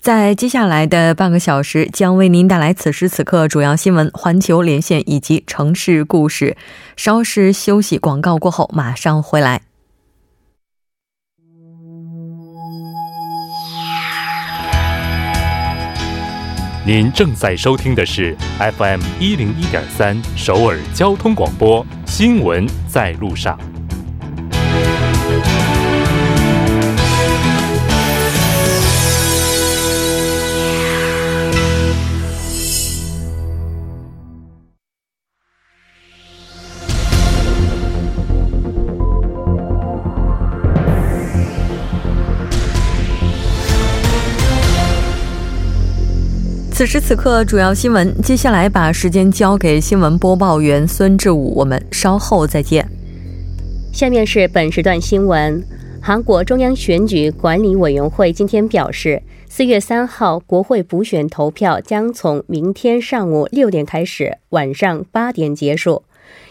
在接下来的半个小时，将为您带来此时此刻主要新闻、环球连线以及城市故事。稍事休息，广告过后马上回来。您正在收听的是 FM 一零一点三首尔交通广播，新闻在路上。此时此刻，主要新闻。接下来把时间交给新闻播报员孙志武，我们稍后再见。下面是本时段新闻：韩国中央选举管理委员会今天表示，四月三号国会补选投票将从明天上午六点开始，晚上八点结束。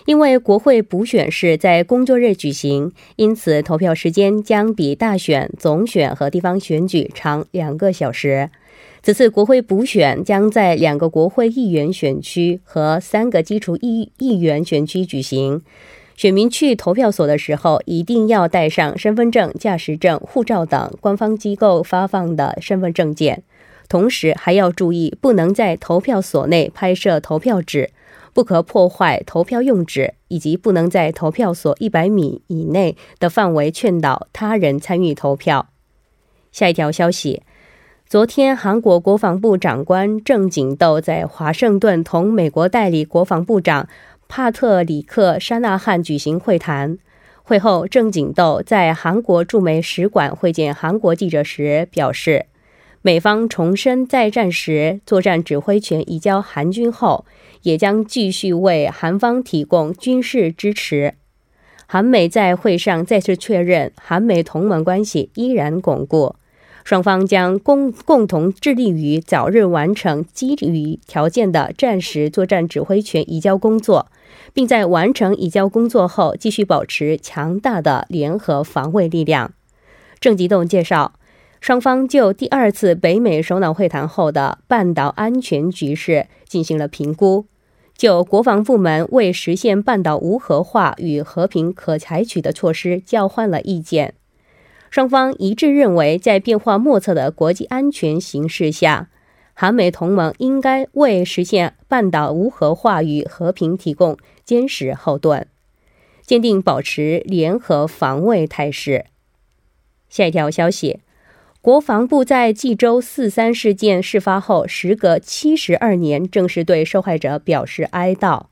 因为国会补选是在工作日举行，因此投票时间将比大选、总选和地方选举长两个小时。此次国会补选将在两个国会议员选区和三个基础议议员选区举行。选民去投票所的时候，一定要带上身份证、驾驶证、护照等官方机构发放的身份证件。同时还要注意，不能在投票所内拍摄投票纸，不可破坏投票用纸，以及不能在投票所一百米以内的范围劝导他人参与投票。下一条消息。昨天，韩国国防部长官郑景斗在华盛顿同美国代理国防部长帕特里克·沙纳汉举行会谈。会后，郑景斗在韩国驻美使馆会见韩国记者时表示，美方重申在战时作战指挥权移交韩军后，也将继续为韩方提供军事支持。韩美在会上再次确认，韩美同盟关系依然巩固。双方将共共同致力于早日完成基于条件的战时作战指挥权移交工作，并在完成移交工作后继续保持强大的联合防卫力量。郑吉栋介绍，双方就第二次北美首脑会谈后的半岛安全局势进行了评估，就国防部门为实现半岛无核化与和平可采取的措施交换了意见。双方一致认为，在变化莫测的国际安全形势下，韩美同盟应该为实现半岛无核化与和平提供坚实后盾，坚定保持联合防卫态势。下一条消息，国防部在济州四三事件事发后，时隔七十二年，正式对受害者表示哀悼。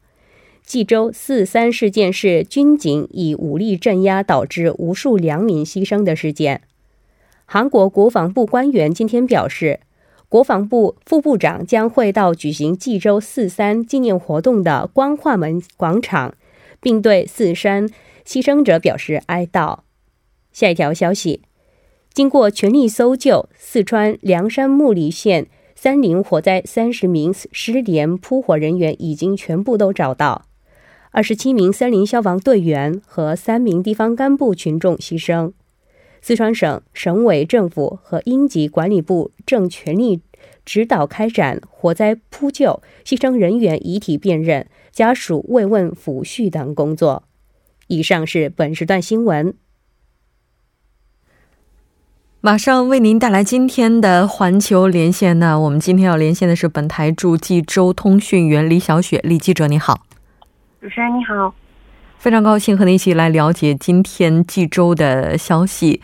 济州四三事件是军警以武力镇压导致无数良民牺牲的事件。韩国国防部官员今天表示，国防部副部长将会到举行济州四三纪念活动的光化门广场，并对四山牺牲者表示哀悼。下一条消息，经过全力搜救，四川凉山木里县森林火灾三十名失联扑火人员已经全部都找到。二十七名森林消防队员和三名地方干部群众牺牲。四川省省委政府和应急管理部正全力指导开展火灾扑救、牺牲人员遗体辨认、家属慰问抚恤等工作。以上是本时段新闻。马上为您带来今天的环球连线。那我们今天要连线的是本台驻济州通讯员李小雪，李记者，你好。主持人你好，非常高兴和您一起来了解今天济州的消息。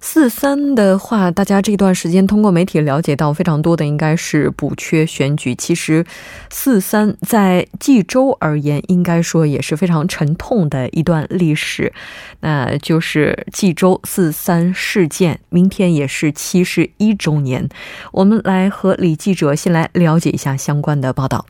四三的话，大家这段时间通过媒体了解到非常多的，应该是补缺选举。其实，四三在冀州而言，应该说也是非常沉痛的一段历史。那就是冀州四三事件，明天也是七十一周年。我们来和李记者先来了解一下相关的报道。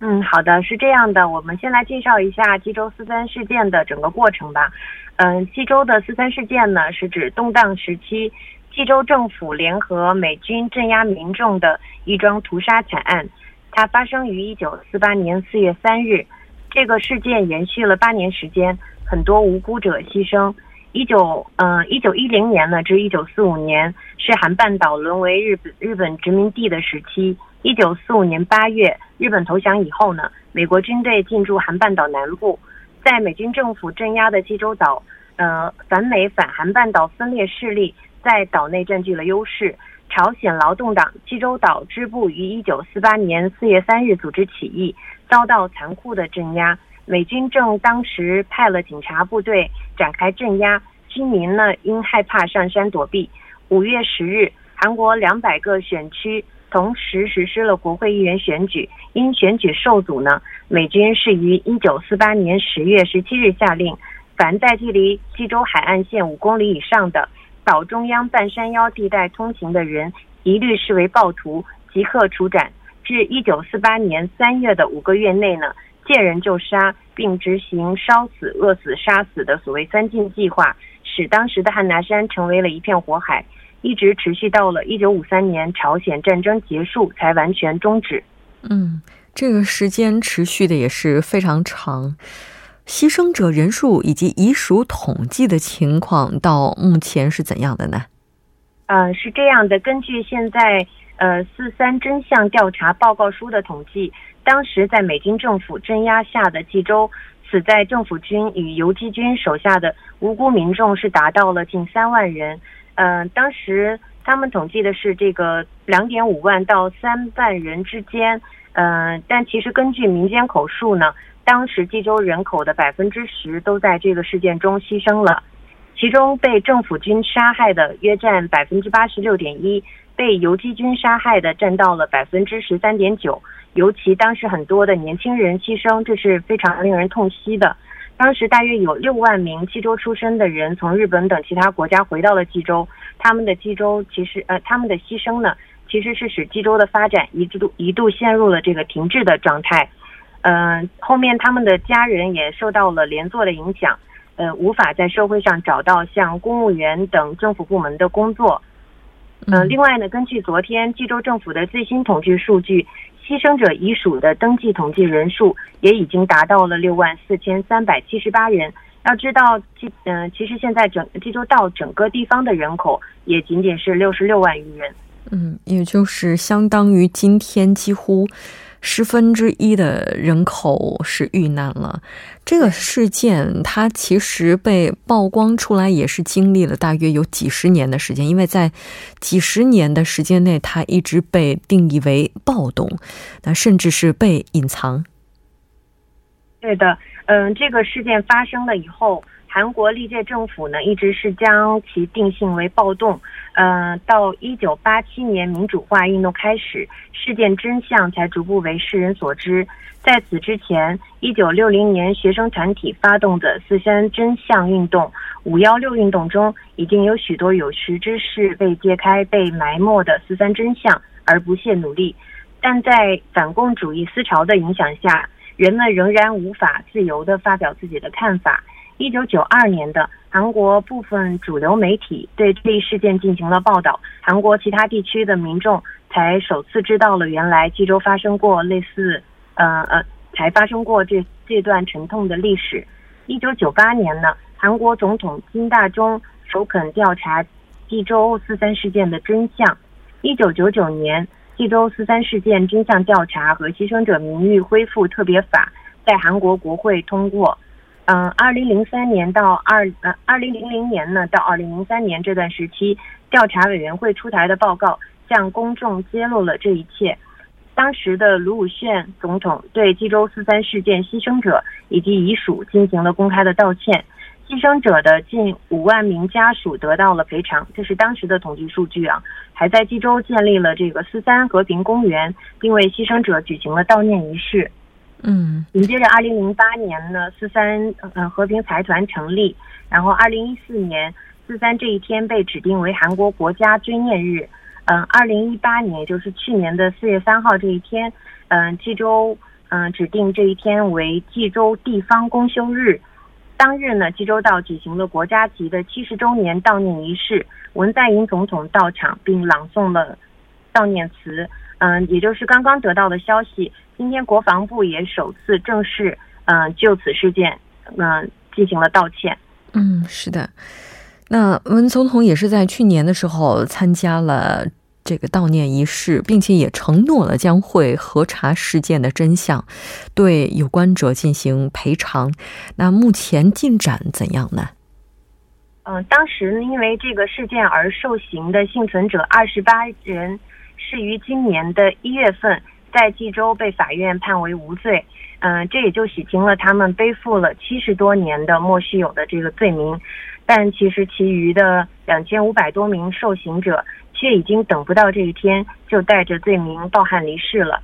嗯，好的，是这样的，我们先来介绍一下冀州四三事件的整个过程吧。嗯，冀州的四三事件呢，是指动荡时期冀州政府联合美军镇压民众的一桩屠杀惨案。它发生于一九四八年四月三日。这个事件延续了八年时间，很多无辜者牺牲。一九嗯一九一零年呢至一九四五年是韩半岛沦为日本日本殖民地的时期。一九四五年八月，日本投降以后呢，美国军队进驻韩半岛南部。在美军政府镇压的济州岛，呃，反美反韩半岛分裂势力在岛内占据了优势。朝鲜劳动党济州岛支部于一九四八年四月三日组织起义，遭到残酷的镇压。美军正当时派了警察部队展开镇压，居民呢因害怕上山躲避。五月十日，韩国两百个选区。同时实施了国会议员选举，因选举受阻呢，美军是于一九四八年十月十七日下令，凡在距离济州海岸线五公里以上的岛中央半山腰地带通行的人，一律视为暴徒，即刻处斩。至一九四八年三月的五个月内呢，见人就杀，并执行烧死、饿死、杀死的所谓“三禁”计划，使当时的汉拿山成为了一片火海。一直持续到了一九五三年朝鲜战争结束才完全终止。嗯，这个时间持续的也是非常长。牺牲者人数以及遗属统计的情况到目前是怎样的呢？呃，是这样的，根据现在呃四三真相调查报告书的统计，当时在美军政府镇压下的冀州，死在政府军与游击军手下的无辜民众是达到了近三万人。嗯，当时他们统计的是这个两点五万到三万人之间。嗯，但其实根据民间口述呢，当时冀州人口的百分之十都在这个事件中牺牲了，其中被政府军杀害的约占百分之八十六点一，被游击军杀害的占到了百分之十三点九。尤其当时很多的年轻人牺牲，这是非常令人痛惜的。当时大约有六万名冀州出身的人从日本等其他国家回到了冀州，他们的冀州其实呃他们的牺牲呢，其实是使冀州的发展一度一度陷入了这个停滞的状态，嗯，后面他们的家人也受到了连坐的影响，呃，无法在社会上找到像公务员等政府部门的工作，嗯，另外呢，根据昨天冀州政府的最新统计数据。牺牲者遗属的登记统计人数也已经达到了六万四千三百七十八人。要知道，冀嗯，其实现在整济州道整个地方的人口也仅仅是六十六万余人。嗯，也就是相当于今天几乎。十分之一的人口是遇难了。这个事件它其实被曝光出来，也是经历了大约有几十年的时间，因为在几十年的时间内，它一直被定义为暴动，那甚至是被隐藏。对的，嗯，这个事件发生了以后。韩国历届政府呢，一直是将其定性为暴动。嗯，到一九八七年民主化运动开始，事件真相才逐步为世人所知。在此之前，一九六零年学生团体发动的四三真相运动、五幺六运动中，已经有许多有识之士为揭开被埋没的四三真相而不懈努力。但在反共主义思潮的影响下，人们仍然无法自由地发表自己的看法。一九九二年的韩国部分主流媒体对这一事件进行了报道，韩国其他地区的民众才首次知道了原来济州发生过类似，呃呃，才发生过这这段沉痛的历史。一九九八年呢，韩国总统金大中首肯调查济州四三事件的真相。一九九九年，济州四三事件真相调查和牺牲者名誉恢复特别法在韩国国会通过。嗯，二零零三年到二呃二零零零年呢，到二零零三年这段时期，调查委员会出台的报告向公众揭露了这一切。当时的卢武铉总统对济州四三事件牺牲者以及遗属进行了公开的道歉。牺牲者的近五万名家属得到了赔偿，这是当时的统计数据啊。还在济州建立了这个四三和平公园，并为牺牲者举行了悼念仪式。嗯，紧接着，二零零八年呢，四三呃和平财团成立，然后二零一四年，四三这一天被指定为韩国国家追念日。嗯，二零一八年，也就是去年的四月三号这一天，嗯，济州嗯指定这一天为济州地方公休日。当日呢，济州道举行了国家级的七十周年悼念仪式，文在寅总统到场并朗诵了悼念词。嗯，也就是刚刚得到的消息，今天国防部也首次正式嗯就此事件嗯进行了道歉。嗯，是的。那文总统也是在去年的时候参加了。这个悼念仪式，并且也承诺了将会核查事件的真相，对有关者进行赔偿。那目前进展怎样呢？嗯，当时因为这个事件而受刑的幸存者二十八人，是于今年的一月份在冀州被法院判为无罪。嗯，这也就洗清了他们背负了七十多年的莫须有的这个罪名。但其实，其余的两千五百多名受刑者。却已经等不到这一天，就带着罪名抱憾离世了。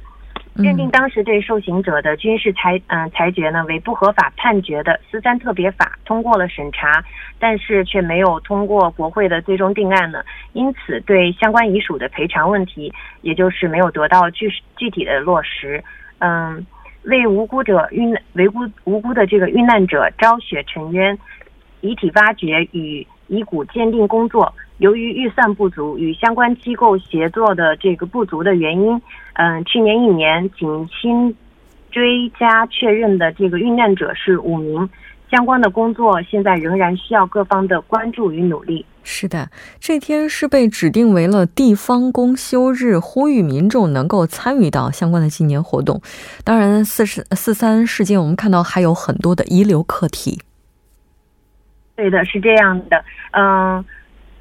认定当时对受刑者的军事裁嗯裁决呢为不合法判决的四三特别法通过了审查，但是却没有通过国会的最终定案呢，因此对相关遗属的赔偿问题，也就是没有得到具具体的落实。嗯，为无辜者遇难为无无辜的这个遇难者昭雪沉冤，遗体挖掘与遗骨鉴定工作。由于预算不足与相关机构协作的这个不足的原因，嗯，去年一年仅新追加确认的这个遇难者是五名，相关的工作现在仍然需要各方的关注与努力。是的，这天是被指定为了地方公休日，呼吁民众能够参与到相关的纪念活动。当然，四十四三事件我们看到还有很多的遗留课题。对的，是这样的，嗯。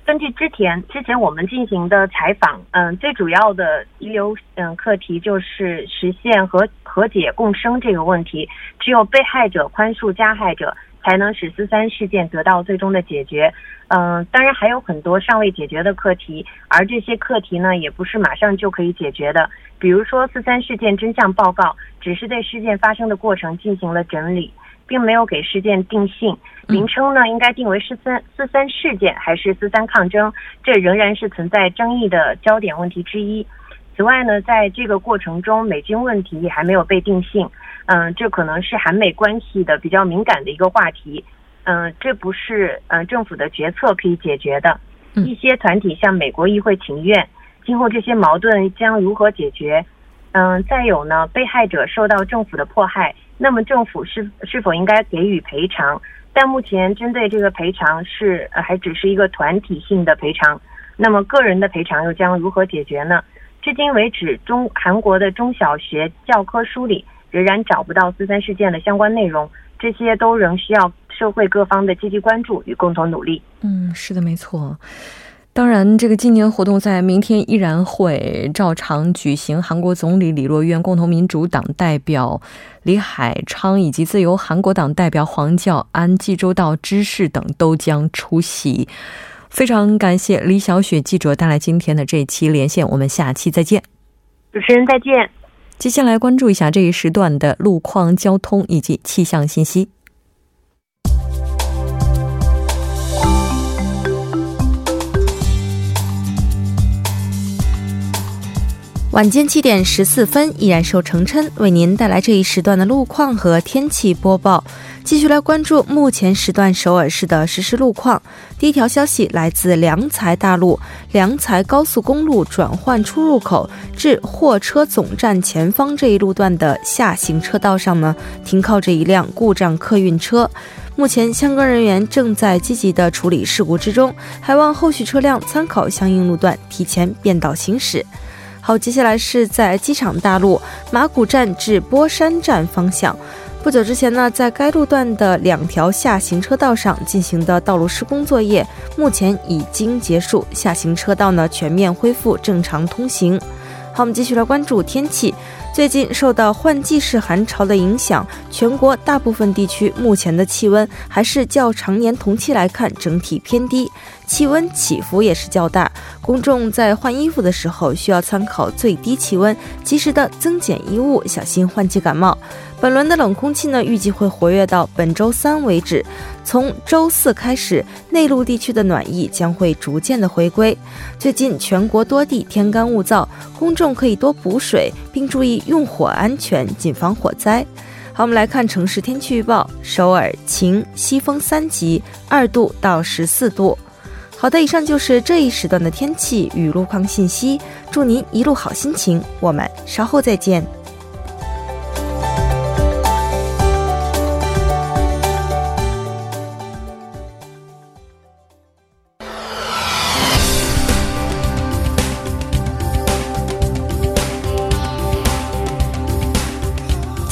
根据之前之前我们进行的采访，嗯，最主要的遗留嗯课题就是实现和和解共生这个问题。只有被害者宽恕加害者，才能使四三事件得到最终的解决。嗯，当然还有很多尚未解决的课题，而这些课题呢，也不是马上就可以解决的。比如说四三事件真相报告，只是对事件发生的过程进行了整理。并没有给事件定性名称呢，应该定为“四三四三事件”还是“四三抗争”，这仍然是存在争议的焦点问题之一。此外呢，在这个过程中，美军问题也还没有被定性。嗯，这可能是韩美关系的比较敏感的一个话题。嗯，这不是嗯政府的决策可以解决的。一些团体向美国议会请愿，今后这些矛盾将如何解决？嗯，再有呢，被害者受到政府的迫害。那么政府是是否应该给予赔偿？但目前针对这个赔偿是还只是一个团体性的赔偿。那么个人的赔偿又将如何解决呢？至今为止，中韩国的中小学教科书里仍然找不到四三事件的相关内容，这些都仍需要社会各方的积极关注与共同努力。嗯，是的，没错。当然，这个纪念活动在明天依然会照常举行。韩国总理李洛渊、共同民主党代表李海昌以及自由韩国党代表黄教安、济州道知事等都将出席。非常感谢李小雪记者带来今天的这一期连线，我们下期再见。主持人再见。接下来关注一下这一时段的路况、交通以及气象信息。晚间七点十四分，依然受程琛为您带来这一时段的路况和天气播报。继续来关注目前时段首尔市的实时路况。第一条消息来自良才大路良才高速公路转换出入口至货车总站前方这一路段的下行车道上呢，停靠着一辆故障客运车。目前相关人员正在积极的处理事故之中，还望后续车辆参考相应路段提前变道行驶。好，接下来是在机场大路马古站至波山站方向。不久之前呢，在该路段的两条下行车道上进行的道路施工作业，目前已经结束，下行车道呢全面恢复正常通行。好，我们继续来关注天气。最近受到换季式寒潮的影响，全国大部分地区目前的气温还是较常年同期来看整体偏低，气温起伏也是较大。公众在换衣服的时候需要参考最低气温，及时的增减衣物，小心换季感冒。本轮的冷空气呢，预计会活跃到本周三为止。从周四开始，内陆地区的暖意将会逐渐的回归。最近全国多地天干物燥，公众可以多补水，并注意用火安全，谨防火灾。好，我们来看城市天气预报：首尔晴，西风三级，二度到十四度。好的，以上就是这一时段的天气与路况信息。祝您一路好心情，我们稍后再见。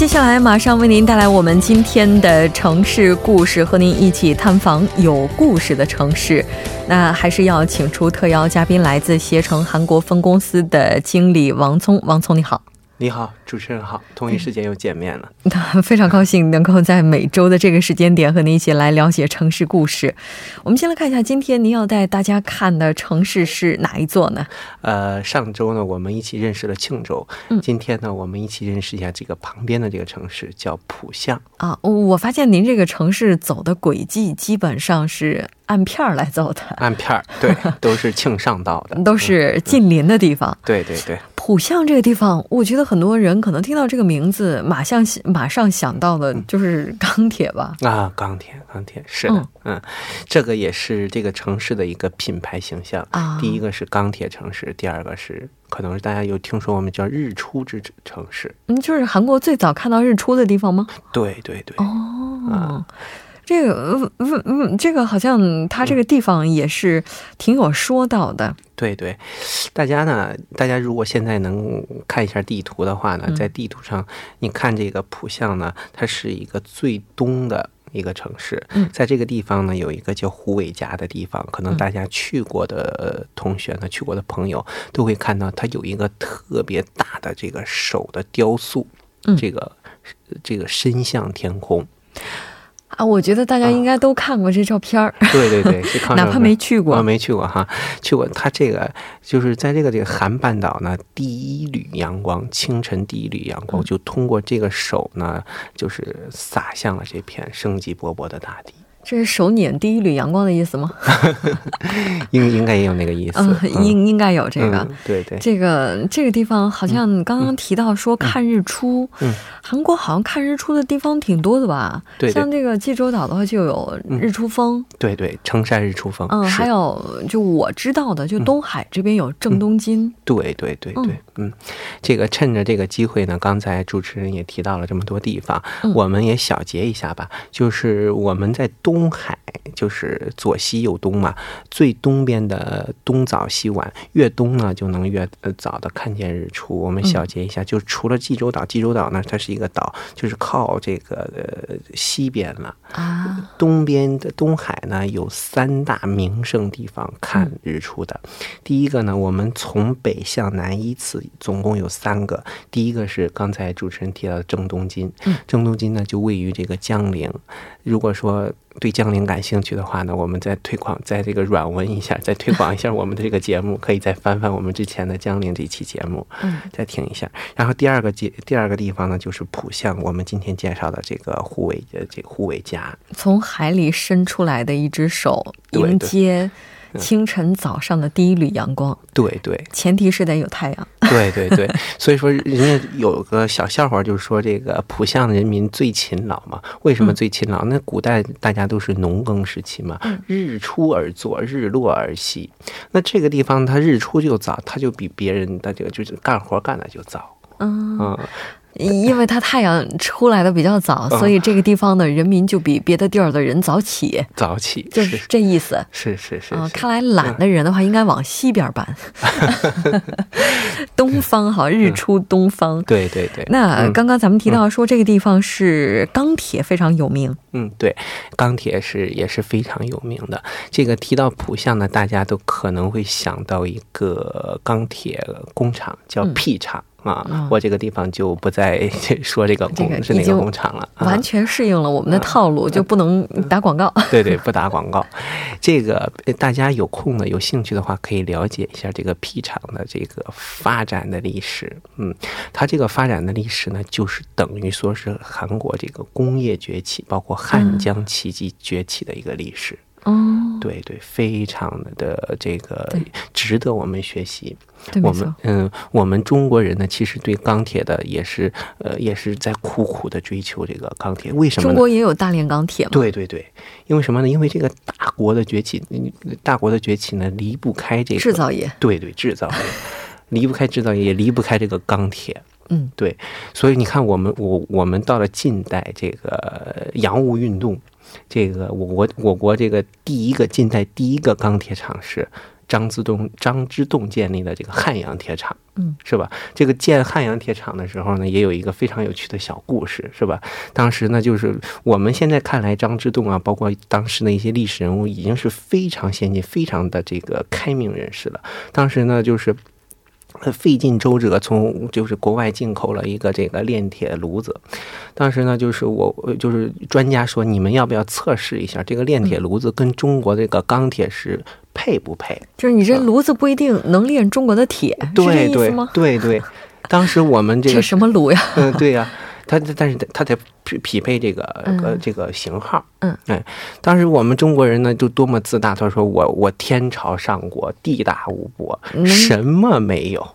接下来马上为您带来我们今天的城市故事，和您一起探访有故事的城市。那还是要请出特邀嘉宾，来自携程韩国分公司的经理王聪。王聪，你好。你好，主持人好，同一时间又见面了，非常高兴能够在每周的这个时间点和您一起来了解城市故事。我们先来看一下，今天您要带大家看的城市是哪一座呢？呃，上周呢，我们一起认识了庆州，嗯，今天呢，我们一起认识一下这个旁边的这个城市，叫浦项啊。我发现您这个城市走的轨迹基本上是。按片儿来走的，按片儿对，都是庆尚道的，都是近邻的地方。对对对，浦项这个地方，我觉得很多人可能听到这个名字，马上马上想到的就是钢铁吧？啊，钢铁，钢铁是的，嗯，这个也是这个城市的一个品牌形象啊。第一个是钢铁城市，第二个是可能是大家有听说我们叫日出之城市，嗯，就是韩国最早看到日出的地方吗？对对对，哦。这个，嗯嗯，这个好像它这个地方也是挺有说道的。对对，大家呢，大家如果现在能看一下地图的话呢，在地图上你看这个浦项呢，它是一个最东的一个城市。在这个地方呢，有一个叫胡伟家的地方，可能大家去过的同学呢，去过的朋友都会看到，它有一个特别大的这个手的雕塑，这个这个伸向天空。啊，我觉得大家应该都看过这照片儿。对对对，哪怕没去过，啊没去过哈，去过。它这个就是在这个这个韩半岛呢，第一缕阳光，清晨第一缕阳光，就通过这个手呢，就是洒向了这片生机勃勃的大地。这是手捻第一缕阳光的意思吗？应应该也有那个意思，嗯应应该有这个。对对，这个这个地方好像刚刚提到说看日出，嗯，韩国好像看日出的地方挺多的吧？对，像这个济州岛的话就有日出峰，对对，城山日出峰。嗯，还有就我知道的，就东海这边有正东金。对对对对，嗯，这个趁着这个机会呢，刚才主持人也提到了这么多地方，我们也小结一下吧，就是我们在东。海就是左西右东嘛，最东边的东早西晚，越东呢就能越早的看见日出。我们小结一下，就除了济州岛，济州岛呢它是一个岛，就是靠这个西边了啊。东边的东海呢有三大名胜地方看日出的。第一个呢，我们从北向南依次，总共有三个。第一个是刚才主持人提到的郑东金，郑东金呢就位于这个江陵。如果说对江陵感兴趣的话呢，我们再推广，在这个软文一下，再推广一下我们的这个节目，可以再翻翻我们之前的江陵这期节目，嗯，再听一下。然后第二个节，第二个地方呢，就是浦项，我们今天介绍的这个护卫的这个护卫家，从海里伸出来的一只手迎接。清晨早上的第一缕阳光，对对，前提是得有太阳。对对对，所以说人家有个小笑话，就是说这个浦项人民最勤劳嘛。为什么最勤劳？那古代大家都是农耕时期嘛，日出而作，日落而息。那这个地方它日出就早，它就比别人的这个就是干活干的就早。嗯。因为它太阳出来的比较早，所以这个地方的人民就比别的地儿的人早起，早起就是这意思。是是是啊，看来懒的人的话，应该往西边搬。东方哈，日出东方。对对对。那刚刚咱们提到说这个地方是钢铁非常有名。嗯，对，钢铁是也是非常有名的。这个提到浦项呢，大家都可能会想到一个钢铁工厂，叫 P 厂。啊，我这个地方就不再 说这个工是哪个工厂了，完全适应了我们的套路，就不能打广告。对对，不打广告。这个大家有空呢、有兴趣的话，可以了解一下这个 P 厂的这个发展的历史。嗯，它这个发展的历史呢，就是等于说是韩国这个工业崛起，包括汉江奇迹崛起的一个历史。哦，对对，非常的这个值得我们学习。我们嗯，我们中国人呢，其实对钢铁的也是呃，也是在苦苦的追求这个钢铁。为什么？中国也有大炼钢铁吗？对对对，因为什么呢？因为这个大国的崛起，大国的崛起呢，离不开这个制造业。对对，制造业 离不开制造业，也离不开这个钢铁。嗯，对。所以你看，我们我我们到了近代，这个洋务运动。这个我国我国这个第一个近代第一个钢铁厂是张之洞张之洞建立的这个汉阳铁厂，嗯，是吧？这个建汉阳铁厂的时候呢，也有一个非常有趣的小故事，是吧？当时呢，就是我们现在看来张之洞啊，包括当时的一些历史人物，已经是非常先进、非常的这个开明人士了。当时呢，就是。费尽周折，从就是国外进口了一个这个炼铁炉子。当时呢，就是我就是专家说，你们要不要测试一下这个炼铁炉子跟中国这个钢铁是配不配？就是你这炉子不一定能炼中国的铁，是这意思吗？对对，当时我们这个什么炉呀？嗯，对呀。他但是他得匹匹配这个呃这个型号，嗯，哎，当时我们中国人呢就多么自大，他说我我天朝上国，地大物博，什么没有，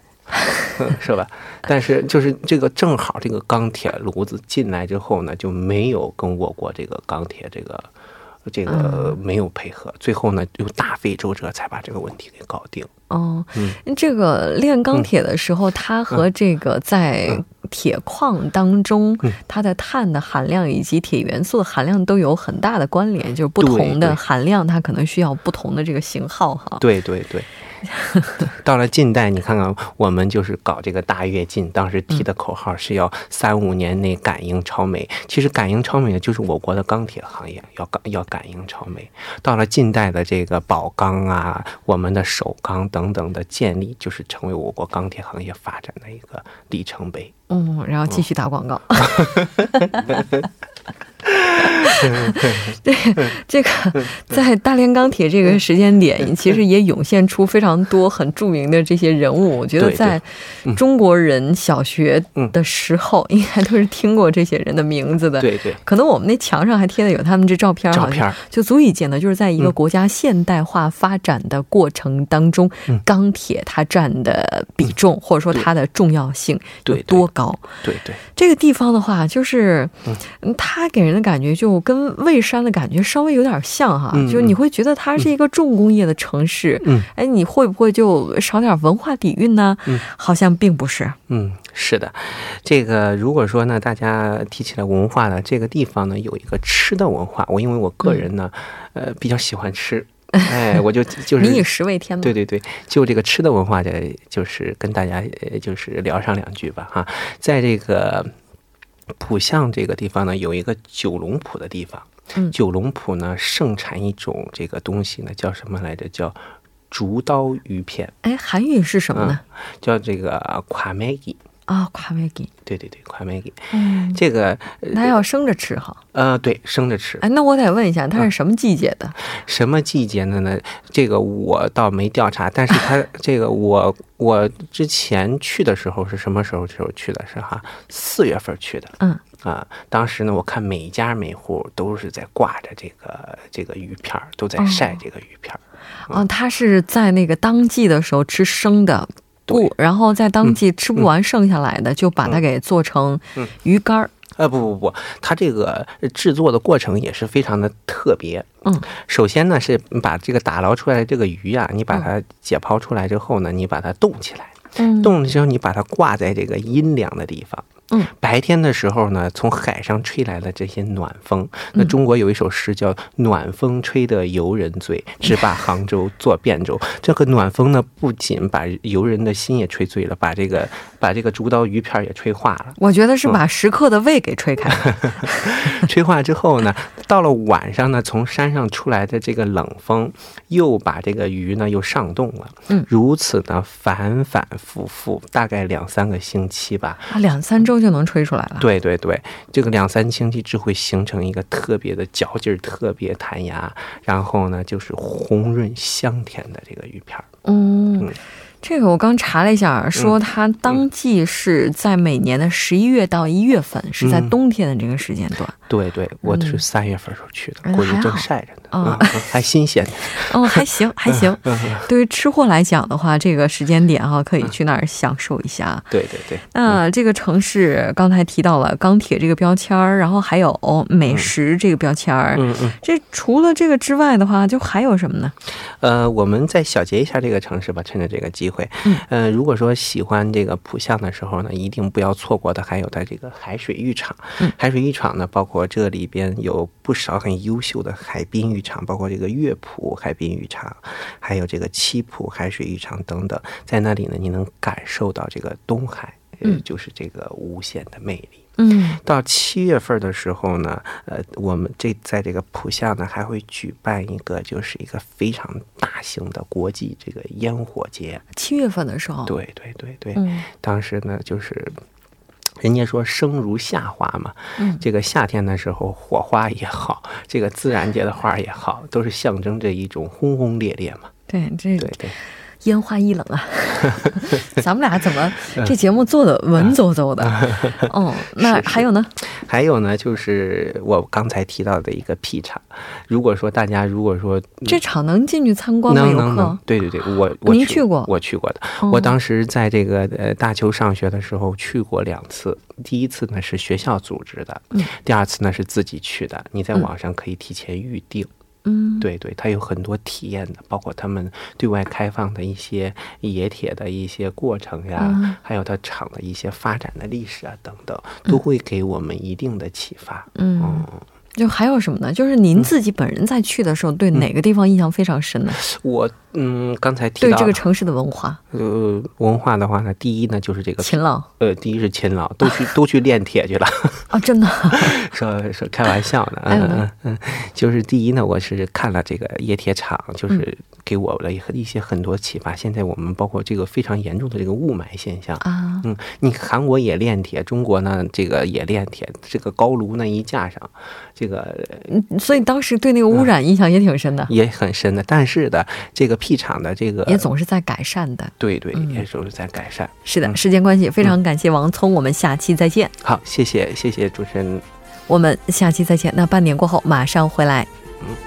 是吧？但是就是这个正好这个钢铁炉子进来之后呢，就没有跟我国这个钢铁这个。这个没有配合，最后呢又大费周折才把这个问题给搞定。哦，嗯，这个炼钢铁的时候，它和这个在铁矿当中它的碳的含量以及铁元素的含量都有很大的关联，就是不同的含量，它可能需要不同的这个型号哈。对对对。到了近代，你看看我们就是搞这个大跃进，当时提的口号是要三五年内赶英超美。其实赶英超美就是我国的钢铁行业要赶要赶英超美。到了近代的这个宝钢啊，我们的首钢等等的建立，就是成为我国钢铁行业发展的一个里程碑。嗯，然后继续打广告。对，这个在大炼钢铁这个时间点，其实也涌现出非常多很著名的这些人物。我觉得在中国人小学的时候，应该都是听过这些人的名字的。对对，可能我们那墙上还贴的有他们这照片，照片就足以见得，就是在一个国家现代化发展的过程当中，钢铁它占的比重或者说它的重要性有多高？对对，这个地方的话，就是嗯，它给人的感觉就。跟蔚山的感觉稍微有点像哈，就你会觉得它是一个重工业的城市，嗯，哎，你会不会就少点文化底蕴呢？嗯，好像并不是，嗯，是的，这个如果说呢，大家提起来文化呢这个地方呢，有一个吃的文化，我因为我个人呢，呃，比较喜欢吃，哎，我就 就是民以食为天嘛，对对对，就这个吃的文化这，就是跟大家就是聊上两句吧哈，在这个。浦项这个地方呢，有一个九龙浦的地方。嗯，九龙浦呢盛产一种这个东西呢，叫什么来着？叫竹刀鱼片。哎，韩语是什么呢？叫这个夸麦吉。啊，夸麦吉。对对对，夸麦吉。嗯，这个它要生着吃哈。呃，对，生着吃。哎，那我得问一下，它是什么季节的？什么季节的呢？这个我倒没调查，但是它 这个我我之前去的时候是什么时候时候去的？是哈，四月份去的。嗯啊，当时呢，我看每家每户都是在挂着这个这个鱼片儿都在晒这个鱼片儿。它是在那个当季的时候吃生的。不，然后在当季吃不完剩下来的，就把它给做成鱼干儿。呃，不不不，它这个制作的过程也是非常的特别。嗯，首先呢是把这个打捞出来的这个鱼啊，你把它解剖出来之后呢，你把它冻起来。嗯，冻了之后你把它挂在这个阴凉的地方。嗯，白天的时候呢，从海上吹来的这些暖风，那中国有一首诗叫“暖风吹得游人醉，直把杭州作汴州”。这个暖风呢，不仅把游人的心也吹醉了，把这个把这个竹刀鱼片也吹化了。我觉得是把食客的胃给吹开了。吹化之后呢，到了晚上呢，从山上出来的这个冷风，又把这个鱼呢又上冻了。嗯，如此呢，反反复复，大概两三个星期吧。啊，两三周就能吹出来了。对对对，这个两三星期只会形成一个特别的嚼劲儿，特别弹牙，然后呢就是红润香甜的这个鱼片儿。嗯，这个我刚查了一下，说它当季是在每年的十一月到一月份，是在冬天的这个时间段。对对，我是三月份时候去的，嗯估计正晒着呢，啊嗯还新鲜呢。哦，还行还行。对于吃货来讲的话，这个时间点哈，可以去那儿享受一下。对对对，那这个城市刚才提到了钢铁这个标签儿，然后还有美食这个标签儿。嗯嗯。这除了这个之外的话，就还有什么呢？呃，我们再小结一下这个城市吧，趁着这个机会。嗯。呃，如果说喜欢这个浦项的时候呢，一定不要错过的还有它这个海水浴场。嗯。海水浴场呢，包括这里边有不少很优秀的海滨浴场，包括这个乐浦海滨浴场，还有这个七浦海水浴场等等。在那里呢，你能感受到这个东海，就是这个无限的魅力。嗯到七月份的时候呢，呃，我们这在这个浦项呢还会举办一个，就是一个非常大型的国际这个烟火节。七月份的时候。。对对对对，嗯当时呢就是。人家说生如夏花嘛，嗯这个夏天的时候，火花也好，这个自然界的花也好，都是象征着一种轰轰烈烈嘛。对，这对对，烟花易冷啊！咱们俩怎么嗯这节目做的文绉绉的？哦，那还有呢？还有呢，就是我刚才提到的一个 P 场。如果说大家如果说这场能进去参观吗？游能能能？，对对对，我我您去过我去过的。哦我当时在这个呃大邱上学的时候去过两次，第一次呢是学校组织的，嗯第二次呢是自己去的。你在嗯网上可以提前预定，嗯，对对，它有很多体验的，包括他们对外开放的一些冶铁的一些过程呀，嗯。还有它厂的一些发展的历史啊等等，都会给我们一定的启发。嗯，就还有什么呢？就是您自己本人在去的时候，对哪个地方印象非常深呢？我嗯刚才提对到这个城市的文化，呃文化的话呢，第一呢就是这个勤劳呃，第一是勤劳，都去 都去炼铁去了，啊，真的。说说开玩笑呢，嗯嗯嗯，就是第一呢，我是看了这个冶铁厂，嗯就是给我了一一些很多启发。现在我们包括这个非常严重的这个雾霾现象。啊，嗯，你韩国也炼铁，中国呢这个也炼铁，这个高炉那一架上，这个嗯所以当时对那个污染印象也挺深的，也很深的。但是的，这个 P 厂的这个也总是在改善的。对对，嗯也总是在改善。是的，嗯时间关系，非常感谢王聪，我们下期再见。好，谢谢谢谢主持人。我们下期再见。那半年过后马上回来。嗯。